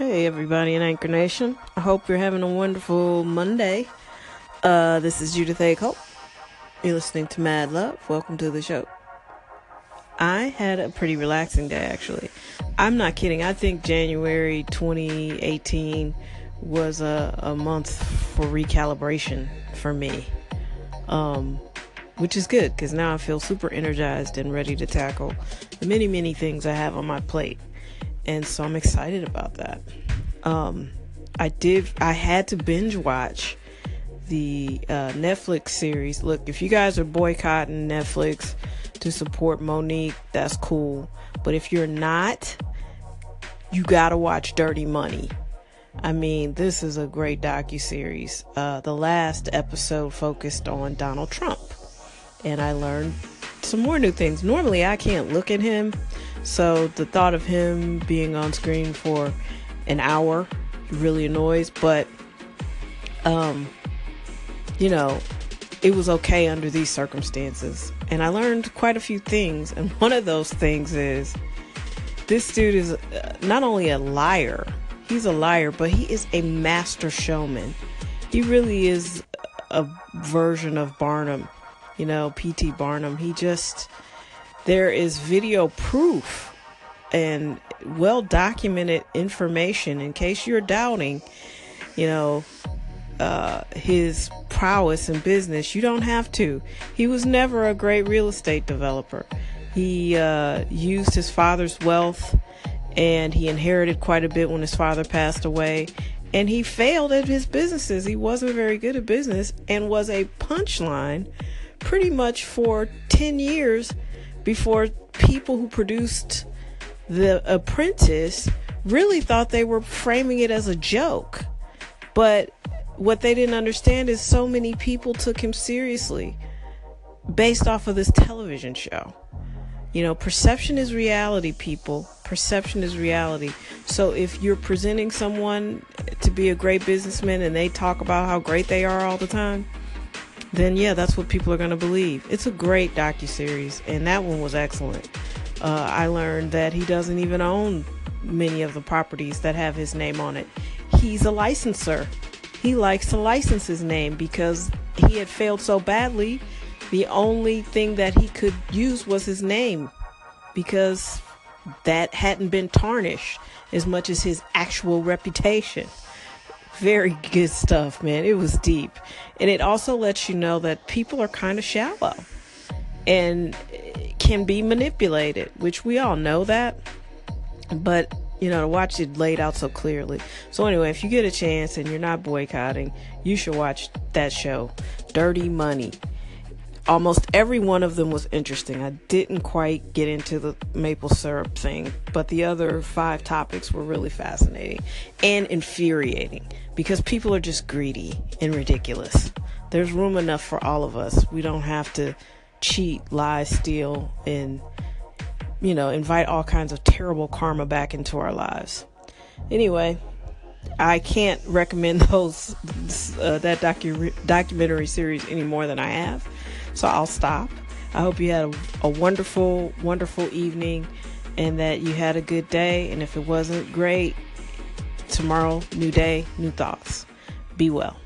Hey, everybody in Anchor Nation. I hope you're having a wonderful Monday. Uh, this is Judith A. Cole. You're listening to Mad Love. Welcome to the show. I had a pretty relaxing day, actually. I'm not kidding. I think January 2018 was a, a month for recalibration for me, um, which is good because now I feel super energized and ready to tackle the many, many things I have on my plate and so I'm excited about that. Um, I did. I had to binge watch the uh, Netflix series. Look, if you guys are boycotting Netflix to support Mo'Nique, that's cool. But if you're not, you gotta watch Dirty Money. I mean, this is a great docu series. Uh, the last episode focused on Donald Trump, and I learned some more new things. Normally, I can't look at him so the thought of him being on screen for an hour really annoys, but um you know, it was okay under these circumstances. And I learned quite a few things, and one of those things is this dude is uh, not only a liar, he's a liar, but he is a master showman. He really is a version of Barnum, you know, P.T. Barnum. He just there is video proof and well documented information in case you're doubting, you know, uh, his prowess in business. You don't have to. He was never a great real estate developer. He uh, used his father's wealth and he inherited quite a bit when his father passed away. And he failed at his businesses. He wasn't very good at business and was a punchline pretty much for 10 years before people who produced The Apprentice really thought they were framing it as a joke. But what they didn't understand is so many people took him seriously based off of this television show. You know, perception is reality, people. Perception is reality. So if you're presenting someone to be a great businessman and they talk about how great they are all the time, then yeah, that's what people are going to believe. It's a great docu series, and that one was excellent. Uh, I learned that he doesn't even own many of the properties that have his name on it. He's a licensor. He likes to license his name because he had failed so badly. The only thing that he could use was his name because that hadn't been tarnished as much as his actual reputation very good stuff, man. It was deep. And it also lets you know that people are kind of shallow and can be manipulated, which we all know that. But, you know, to watch it laid out so clearly. So, anyway, if you get a chance and you're not boycotting, you should watch that show, Dirty Money almost every one of them was interesting. I didn't quite get into the maple syrup thing, but the other five topics were really fascinating and infuriating because people are just greedy and ridiculous. There's room enough for all of us. We don't have to cheat, lie, steal, and you know, invite all kinds of terrible karma back into our lives. Anyway, I can't recommend those uh, that docu- documentary series any more than I have. So I'll stop. I hope you had a, a wonderful, wonderful evening and that you had a good day. And if it wasn't great, tomorrow, new day, new thoughts. Be well.